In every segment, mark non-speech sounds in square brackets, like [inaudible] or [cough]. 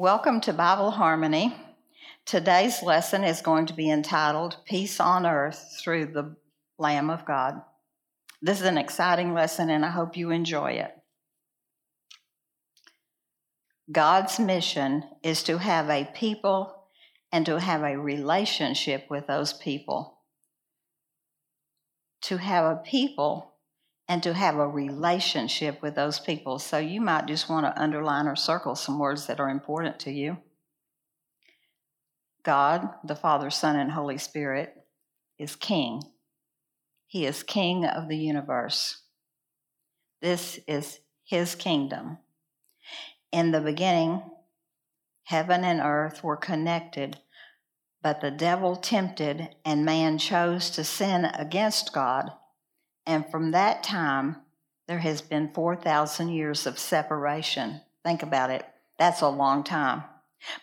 Welcome to Bible Harmony. Today's lesson is going to be entitled Peace on Earth Through the Lamb of God. This is an exciting lesson, and I hope you enjoy it. God's mission is to have a people and to have a relationship with those people. To have a people and to have a relationship with those people. So you might just want to underline or circle some words that are important to you. God, the Father, Son, and Holy Spirit, is King. He is King of the universe. This is His kingdom. In the beginning, heaven and earth were connected, but the devil tempted and man chose to sin against God and from that time, there has been 4,000 years of separation. Think about it. That's a long time.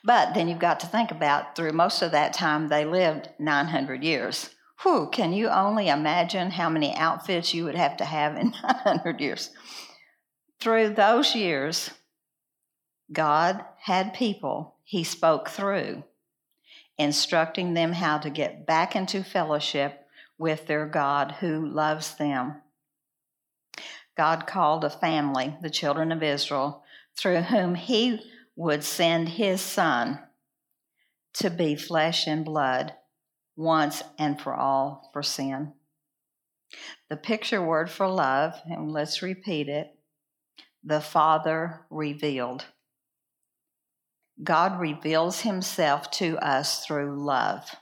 But then you've got to think about through most of that time, they lived 900 years. Whew, can you only imagine how many outfits you would have to have in [laughs] 900 years? Through those years, God had people he spoke through, instructing them how to get back into fellowship with their God who loves them. God called a family, the children of Israel, through whom he would send his son to be flesh and blood once and for all for sin. The picture word for love, and let's repeat it the Father revealed. God reveals himself to us through love.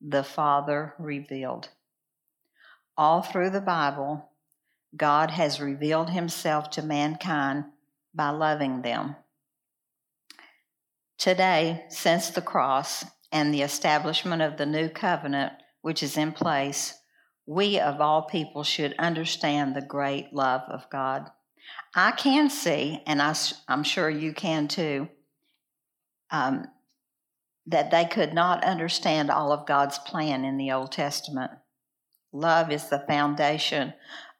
The Father revealed. All through the Bible, God has revealed himself to mankind by loving them. Today, since the cross and the establishment of the new covenant, which is in place, we of all people should understand the great love of God. I can see, and I, am sure you can too, um, that they could not understand all of God's plan in the Old Testament. Love is the foundation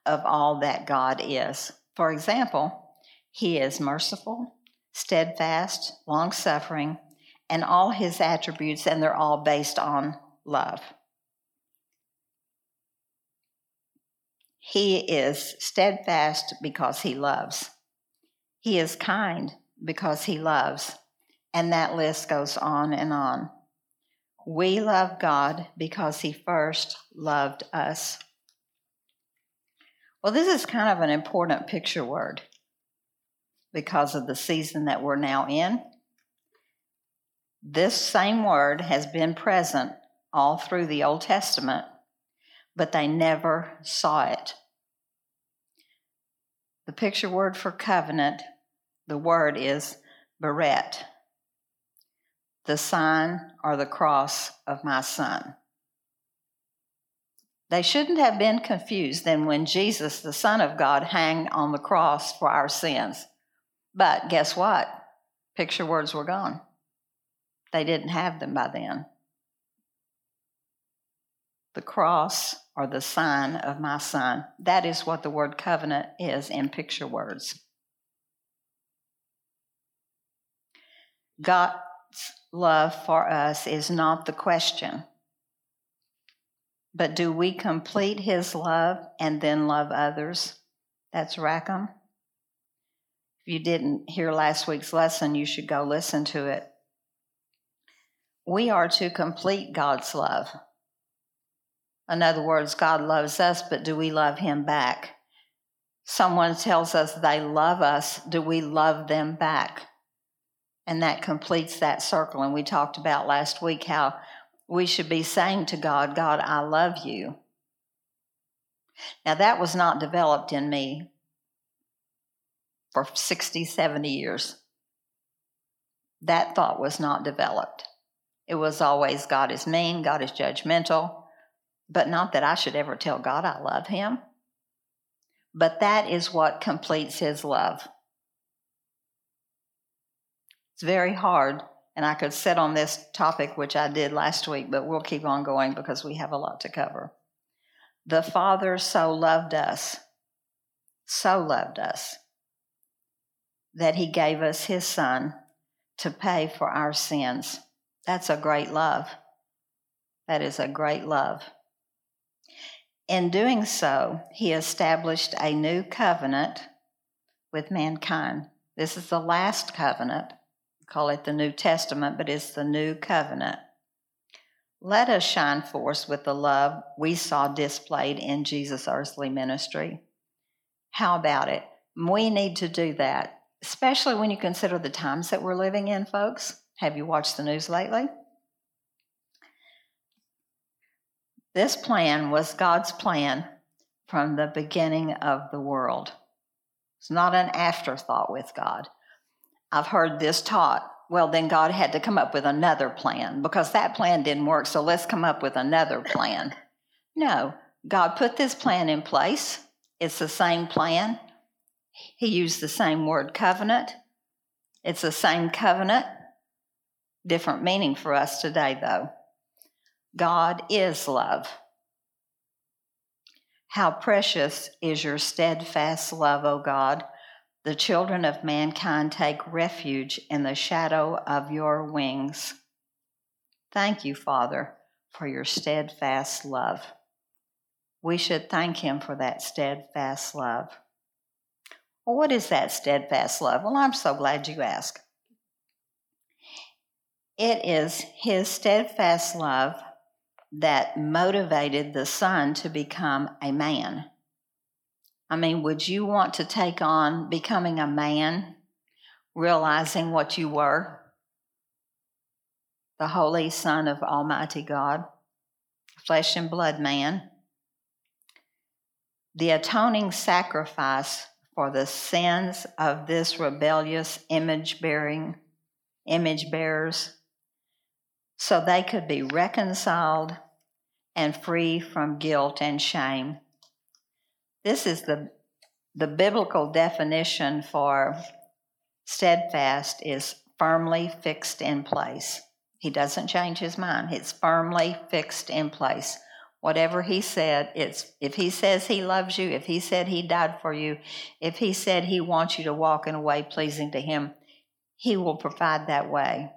of all that God is. For example, He is merciful, steadfast, long suffering, and all His attributes, and they're all based on love. He is steadfast because He loves. He is kind because He loves. And that list goes on and on. We love God because He first loved us. Well, this is kind of an important picture word because of the season that we're now in. This same word has been present all through the Old Testament, but they never saw it. The picture word for covenant, the word is berit the sign or the cross of my son. They shouldn't have been confused then when Jesus, the Son of God, hung on the cross for our sins. But guess what? Picture words were gone. They didn't have them by then. The cross or the sign of my son. That is what the word covenant is in picture words. God, love for us is not the question. But do we complete his love and then love others? That's Rackham. If you didn't hear last week's lesson, you should go listen to it. We are to complete God's love. In other words, God loves us, but do we love him back? Someone tells us they love us, do we love them back? And that completes that circle. And we talked about last week how we should be saying to God, God, I love you. Now, that was not developed in me for 60, 70 years. That thought was not developed. It was always God is mean, God is judgmental, but not that I should ever tell God I love him. But that is what completes his love. It's very hard, and I could sit on this topic, which I did last week, but we'll keep on going because we have a lot to cover. The Father so loved us, so loved us, that he gave us his Son to pay for our sins. That's a great love. That is a great love. In doing so, he established a new covenant with mankind. This is the last covenant. Call it the New Testament, but it's the new covenant. Let us shine forth with the love we saw displayed in Jesus' earthly ministry. How about it? We need to do that, especially when you consider the times that we're living in, folks. Have you watched the news lately? This plan was God's plan from the beginning of the world. It's not an afterthought with God. I've heard this taught. Well, then God had to come up with another plan because that plan didn't work, so let's come up with another plan. No, God put this plan in place. It's the same plan. He used the same word covenant. It's the same covenant. Different meaning for us today, though. God is love. How precious is your steadfast love, O God. The children of mankind take refuge in the shadow of your wings. Thank you, Father, for your steadfast love. We should thank Him for that steadfast love. Well, what is that steadfast love? Well, I'm so glad you asked. It is His steadfast love that motivated the son to become a man. I mean, would you want to take on becoming a man, realizing what you were? The Holy Son of Almighty God, flesh and blood man. The atoning sacrifice for the sins of this rebellious image bearing image bearers so they could be reconciled and free from guilt and shame. This is the, the biblical definition for steadfast is firmly fixed in place. He doesn't change his mind. It's firmly fixed in place. Whatever he said, it's if he says he loves you, if he said he died for you, if he said he wants you to walk in a way pleasing to him, he will provide that way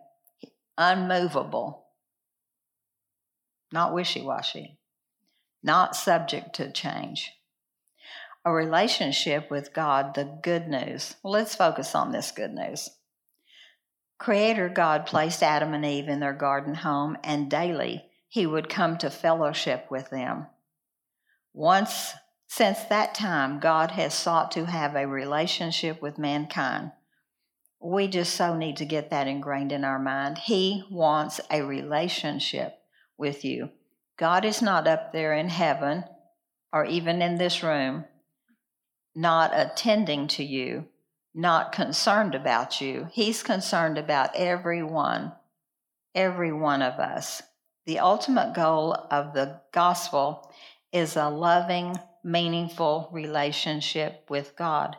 unmovable, not wishy washy, not subject to change. A relationship with God, the good news. Well, let's focus on this good news. Creator God placed Adam and Eve in their garden home, and daily he would come to fellowship with them. Once since that time, God has sought to have a relationship with mankind we just so need to get that ingrained in our mind. He wants a relationship with you. God is not up there in heaven or even in this room, not attending to you, not concerned about you. He's concerned about everyone, every one of us. The ultimate goal of the gospel is a loving, meaningful relationship with God,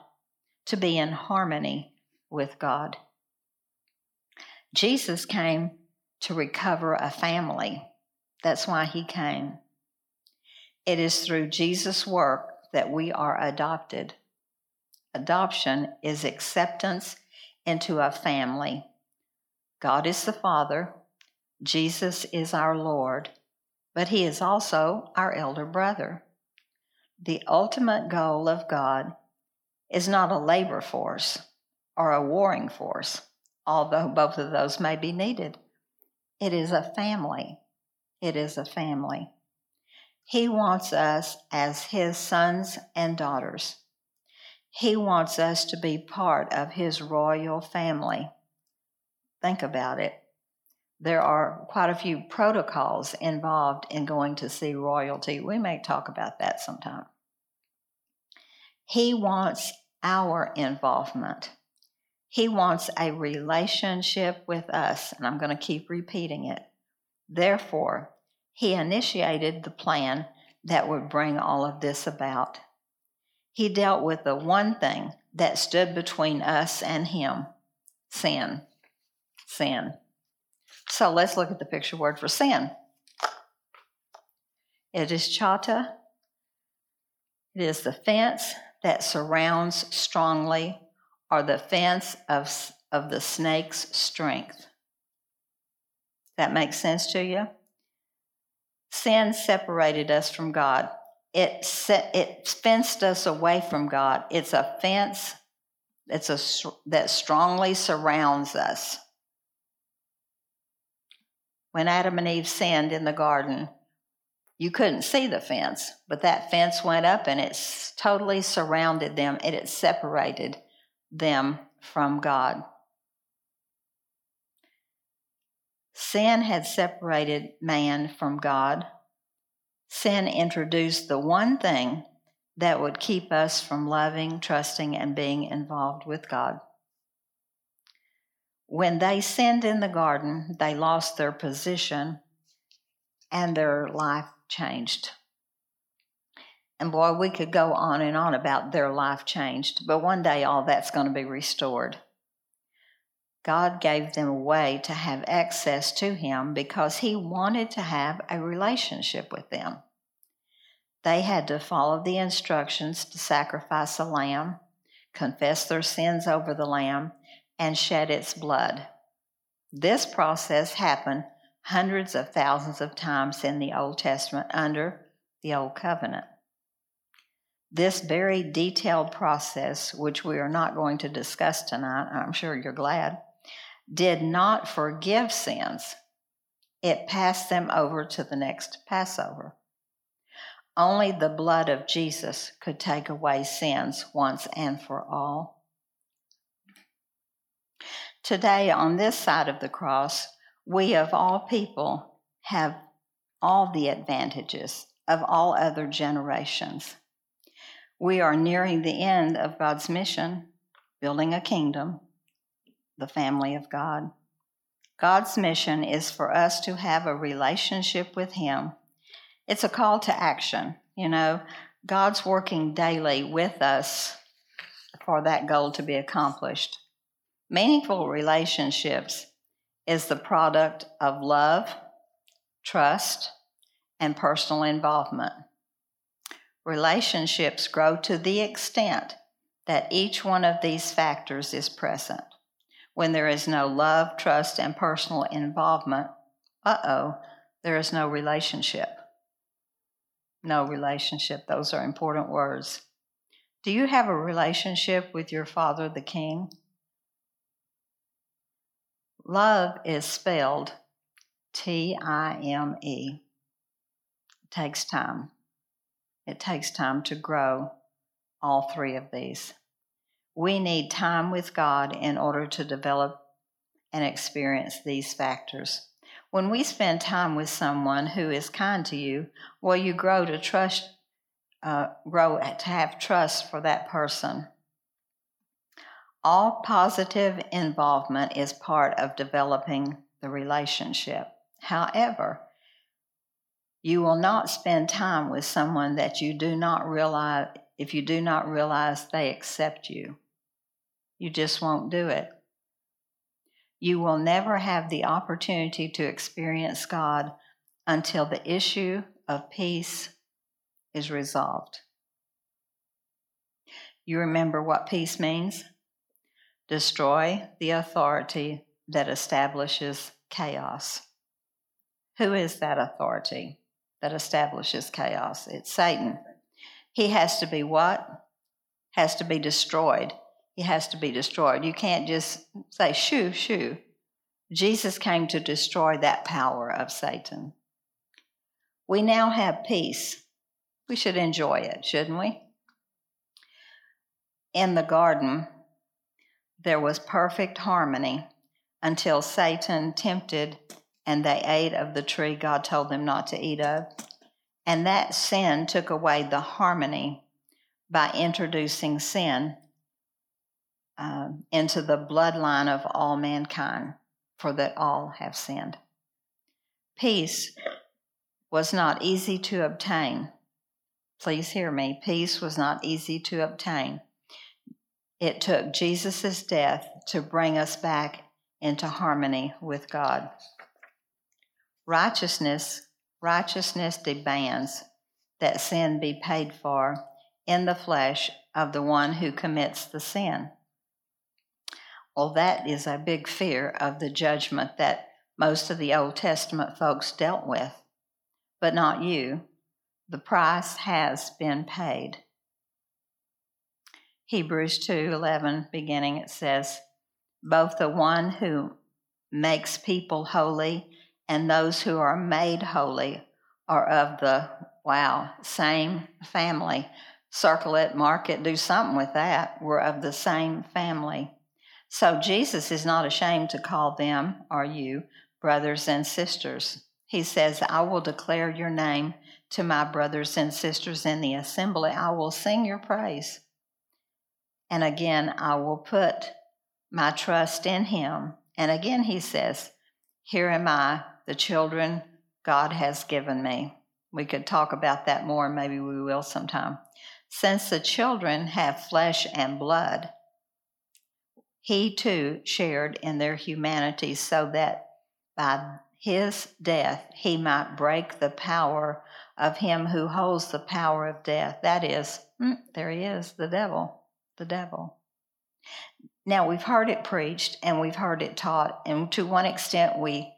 to be in harmony with God. Jesus came to recover a family. That's why he came. It is through Jesus' work that we are adopted. Adoption is acceptance into a family. God is the Father, Jesus is our Lord, but He is also our elder brother. The ultimate goal of God is not a labor force, or a warring force, although both of those may be needed. It is a family. It is a family. He wants us as his sons and daughters. He wants us to be part of his royal family. Think about it. There are quite a few protocols involved in going to see royalty. We may talk about that sometime. He wants our involvement. He wants a relationship with us, and I'm going to keep repeating it. Therefore, he initiated the plan that would bring all of this about. He dealt with the one thing that stood between us and him sin. Sin. So let's look at the picture word for sin. It is chata. It is the fence that surrounds strongly or the fence of, of the snake's strength. That makes sense to you? Sin separated us from God. It, set, it fenced us away from God. It's a fence it's a, that strongly surrounds us. When Adam and Eve sinned in the garden, you couldn't see the fence, but that fence went up and it totally surrounded them and it separated them from God. Sin had separated man from God. Sin introduced the one thing that would keep us from loving, trusting, and being involved with God. When they sinned in the garden, they lost their position and their life changed. And boy, we could go on and on about their life changed, but one day all that's going to be restored. God gave them a way to have access to Him because He wanted to have a relationship with them. They had to follow the instructions to sacrifice a lamb, confess their sins over the lamb, and shed its blood. This process happened hundreds of thousands of times in the Old Testament under the Old Covenant. This very detailed process, which we are not going to discuss tonight, I'm sure you're glad, did not forgive sins. It passed them over to the next Passover. Only the blood of Jesus could take away sins once and for all. Today, on this side of the cross, we of all people have all the advantages of all other generations. We are nearing the end of God's mission, building a kingdom, the family of God. God's mission is for us to have a relationship with Him it's a call to action. You know, God's working daily with us for that goal to be accomplished. Meaningful relationships is the product of love, trust, and personal involvement. Relationships grow to the extent that each one of these factors is present. When there is no love, trust, and personal involvement, uh oh, there is no relationship no relationship. Those are important words. Do you have a relationship with your father, the king? Love is spelled T I M E. It takes time. It takes time to grow all three of these. We need time with God in order to develop and experience these factors. When we spend time with someone who is kind to you, well, you grow to trust, uh, grow to have trust for that person. All positive involvement is part of developing the relationship. However, you will not spend time with someone that you do not realize, if you do not realize they accept you. You just won't do it you will never have the opportunity to experience God until the issue of peace is resolved. You remember what peace means? Destroy the authority that establishes chaos. Who is that authority that establishes chaos? It's Satan. He has to be what? Has to be destroyed he has to be destroyed. You can't just say, shoo, shoo. Jesus came to destroy that power of Satan. We now have peace. We should enjoy it, shouldn't we? In the garden, there was perfect harmony until Satan tempted and they ate of the tree God told them not to eat of. And that sin took away the harmony by introducing sin uh, into the bloodline of all mankind, for that all have sinned. Peace was not easy to obtain. Please hear me. Peace was not easy to obtain. It took Jesus' death to bring us back into harmony with God. Righteousness, righteousness demands that sin be paid for in the flesh of the one who commits the sin. Well, that is a big fear of the judgment that most of the Old Testament folks dealt with, but not you. The price has been paid. Hebrews 2:11 beginning it says, both the one who makes people holy and those who are made holy are of the wow, same family. Circle it, mark it, do something with that. We're of the same family. So Jesus is not ashamed to call them, or you, brothers and sisters. He says, I will declare your name to my brothers and sisters in the assembly. I will sing your praise. And again, I will put my trust in him. And again, he says, Here am I, the children God has given me. We could talk about that more, maybe we will sometime. Since the children have flesh and blood, he too shared in their humanity so that by his death he might break the power of him who holds the power of death. That is, mm, there he is, the devil, the devil. Now we've heard it preached and we've heard it taught, and to one extent we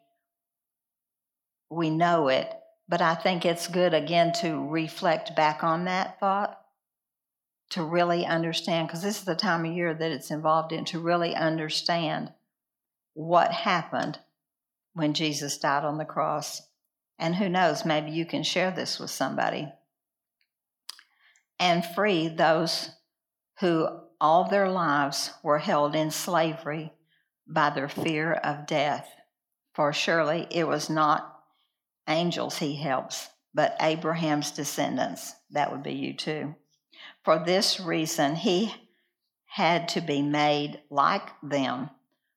we know it, but I think it's good again to reflect back on that thought to really understand, because this is the time of year that it's involved in, to really understand what happened when Jesus died on the cross. And who knows, maybe you can share this with somebody. And free those who all their lives were held in slavery by their fear of death. For surely it was not angels he helps, but Abraham's descendants. That would be you too. For this reason, he had to be made like them,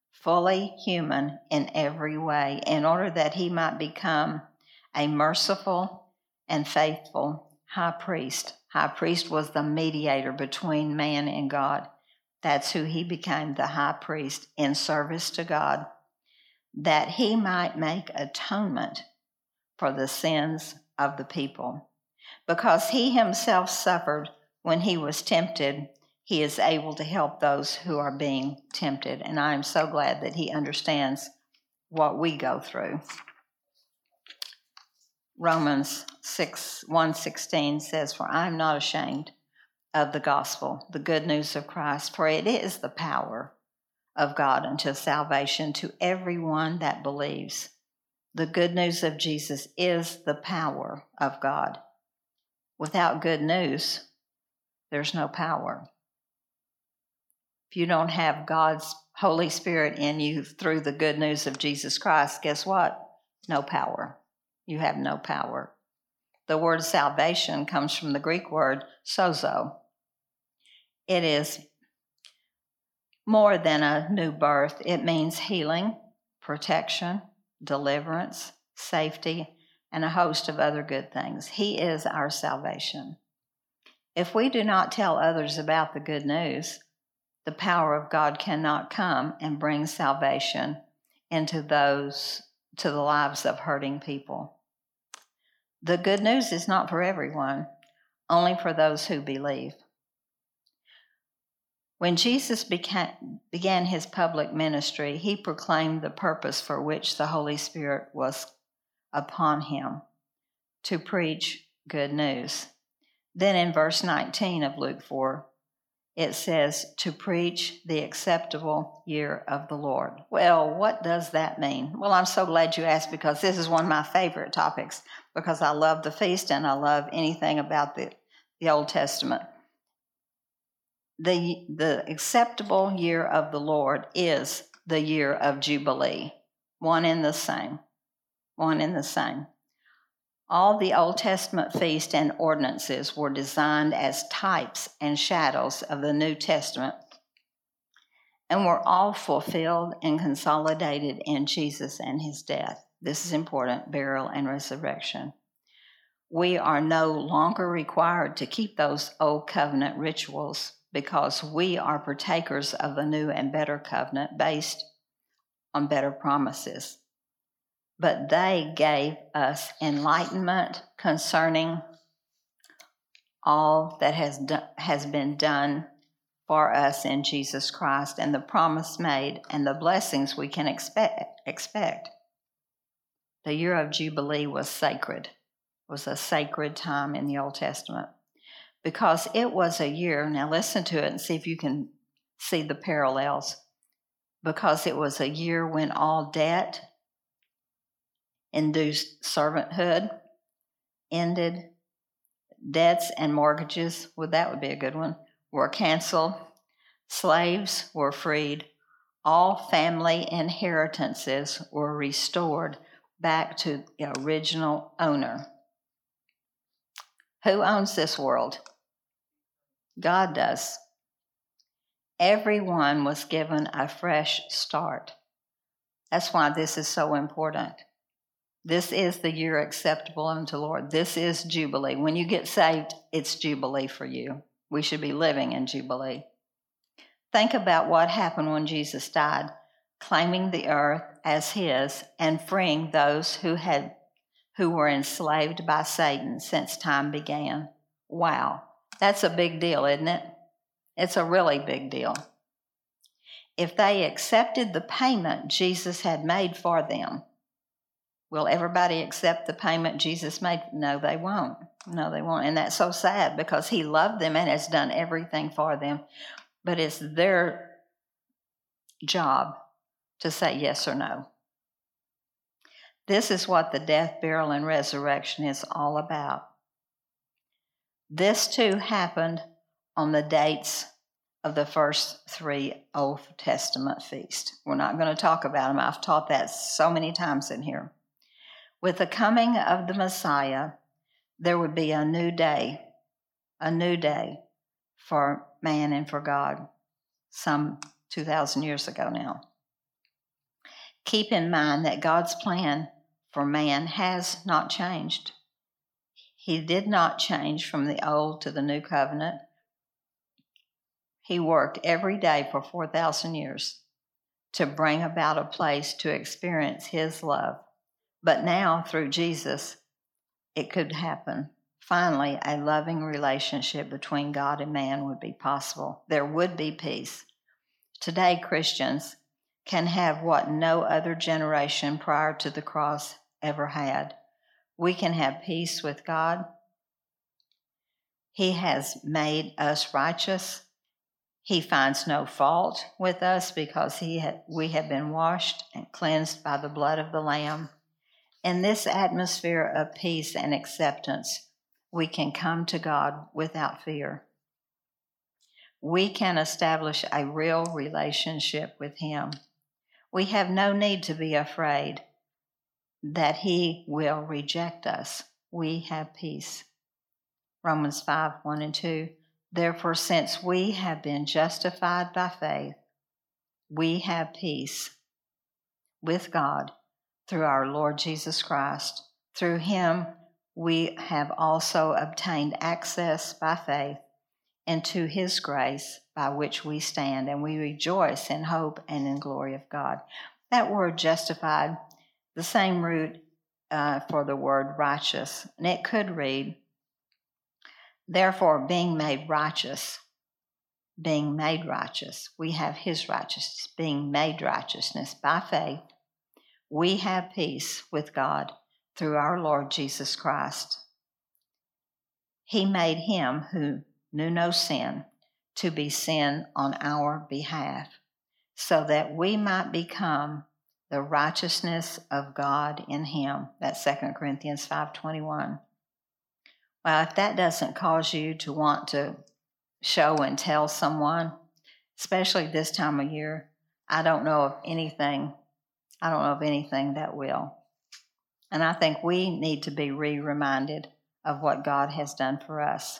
fully human in every way, in order that he might become a merciful and faithful high priest. High priest was the mediator between man and God. That's who he became, the high priest in service to God, that he might make atonement for the sins of the people. Because he himself suffered when he was tempted, he is able to help those who are being tempted. And I am so glad that he understands what we go through. Romans 6 116 says, For I am not ashamed of the gospel, the good news of Christ, for it is the power of God unto salvation to everyone that believes. The good news of Jesus is the power of God. Without good news, there's no power. If you don't have God's Holy Spirit in you through the good news of Jesus Christ, guess what? No power. You have no power. The word salvation comes from the Greek word sozo. It is more than a new birth, it means healing, protection, deliverance, safety, and a host of other good things. He is our salvation. If we do not tell others about the good news, the power of God cannot come and bring salvation into those to the lives of hurting people. The good news is not for everyone, only for those who believe. When Jesus began, began his public ministry, he proclaimed the purpose for which the Holy Spirit was upon him to preach good news. Then in verse 19 of Luke 4, it says, to preach the acceptable year of the Lord. Well, what does that mean? Well, I'm so glad you asked because this is one of my favorite topics because I love the feast and I love anything about the, the Old Testament. The, the acceptable year of the Lord is the year of Jubilee, one in the same, one in the same. All the Old Testament feasts and ordinances were designed as types and shadows of the New Testament and were all fulfilled and consolidated in Jesus and his death. This is important burial and resurrection. We are no longer required to keep those old covenant rituals because we are partakers of the new and better covenant based on better promises but they gave us enlightenment concerning all that has, do, has been done for us in Jesus Christ and the promise made and the blessings we can expect. expect. The year of Jubilee was sacred, was a sacred time in the Old Testament because it was a year. Now, listen to it and see if you can see the parallels. Because it was a year when all debt induced servanthood ended, debts and mortgages, well, that would be a good one, were canceled, slaves were freed, all family inheritances were restored back to the original owner. Who owns this world? God does. Everyone was given a fresh start. That's why this is so important. This is the year acceptable unto Lord. This is Jubilee. When you get saved, it's Jubilee for you. We should be living in Jubilee. Think about what happened when Jesus died, claiming the earth as his and freeing those who had who were enslaved by Satan since time began. Wow. That's a big deal, isn't it? It's a really big deal. If they accepted the payment Jesus had made for them, will everybody accept the payment Jesus made? No, they won't. No, they won't. And that's so sad because He loved them and has done everything for them. But it's their job to say yes or no. This is what the death, burial, and resurrection is all about. This too happened on the dates of the first three Old Testament feasts. We're not going to talk about them. I've taught that so many times in here. With the coming of the Messiah, there would be a new day, a new day for man and for God, some 2,000 years ago now. Keep in mind that God's plan for man has not changed. He did not change from the old to the new covenant. He worked every day for 4,000 years to bring about a place to experience His love. But now, through Jesus, it could happen. Finally, a loving relationship between God and man would be possible. There would be peace. Today, Christians can have what no other generation prior to the cross ever had. We can have peace with God. He has made us righteous. He finds no fault with us because he ha- we have been washed and cleansed by the blood of the Lamb. In this atmosphere of peace and acceptance, we can come to God without fear. We can establish a real relationship with Him. We have no need to be afraid that He will reject us. We have peace. Romans 5 1 and 2. Therefore, since we have been justified by faith, we have peace with God through our Lord Jesus Christ. Through him, we have also obtained access by faith into his grace by which we stand, and we rejoice in hope and in glory of God. That word justified, the same root uh, for the word righteous, and it could read, therefore, being made righteous, being made righteous, we have his righteousness, being made righteousness by faith we have peace with God through our Lord Jesus Christ. He made him who knew no sin to be sin on our behalf, so that we might become the righteousness of God in him. That's 2 Corinthians 5:21. Well, if that doesn't cause you to want to show and tell someone, especially this time of year, I don't know of anything I don't know of anything that will. And I think we need to be re reminded of what God has done for us.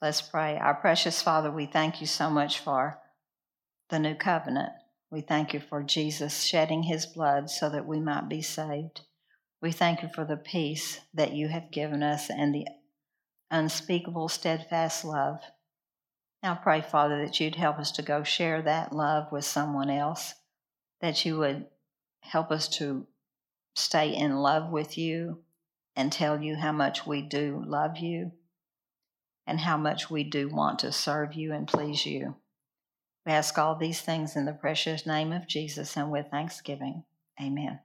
Let's pray. Our precious Father, we thank you so much for the new covenant. We thank you for Jesus shedding his blood so that we might be saved. We thank you for the peace that you have given us and the unspeakable, steadfast love. Now pray, Father, that you'd help us to go share that love with someone else, that you would help us to stay in love with you and tell you how much we do love you and how much we do want to serve you and please you. We ask all these things in the precious name of Jesus and with thanksgiving. Amen.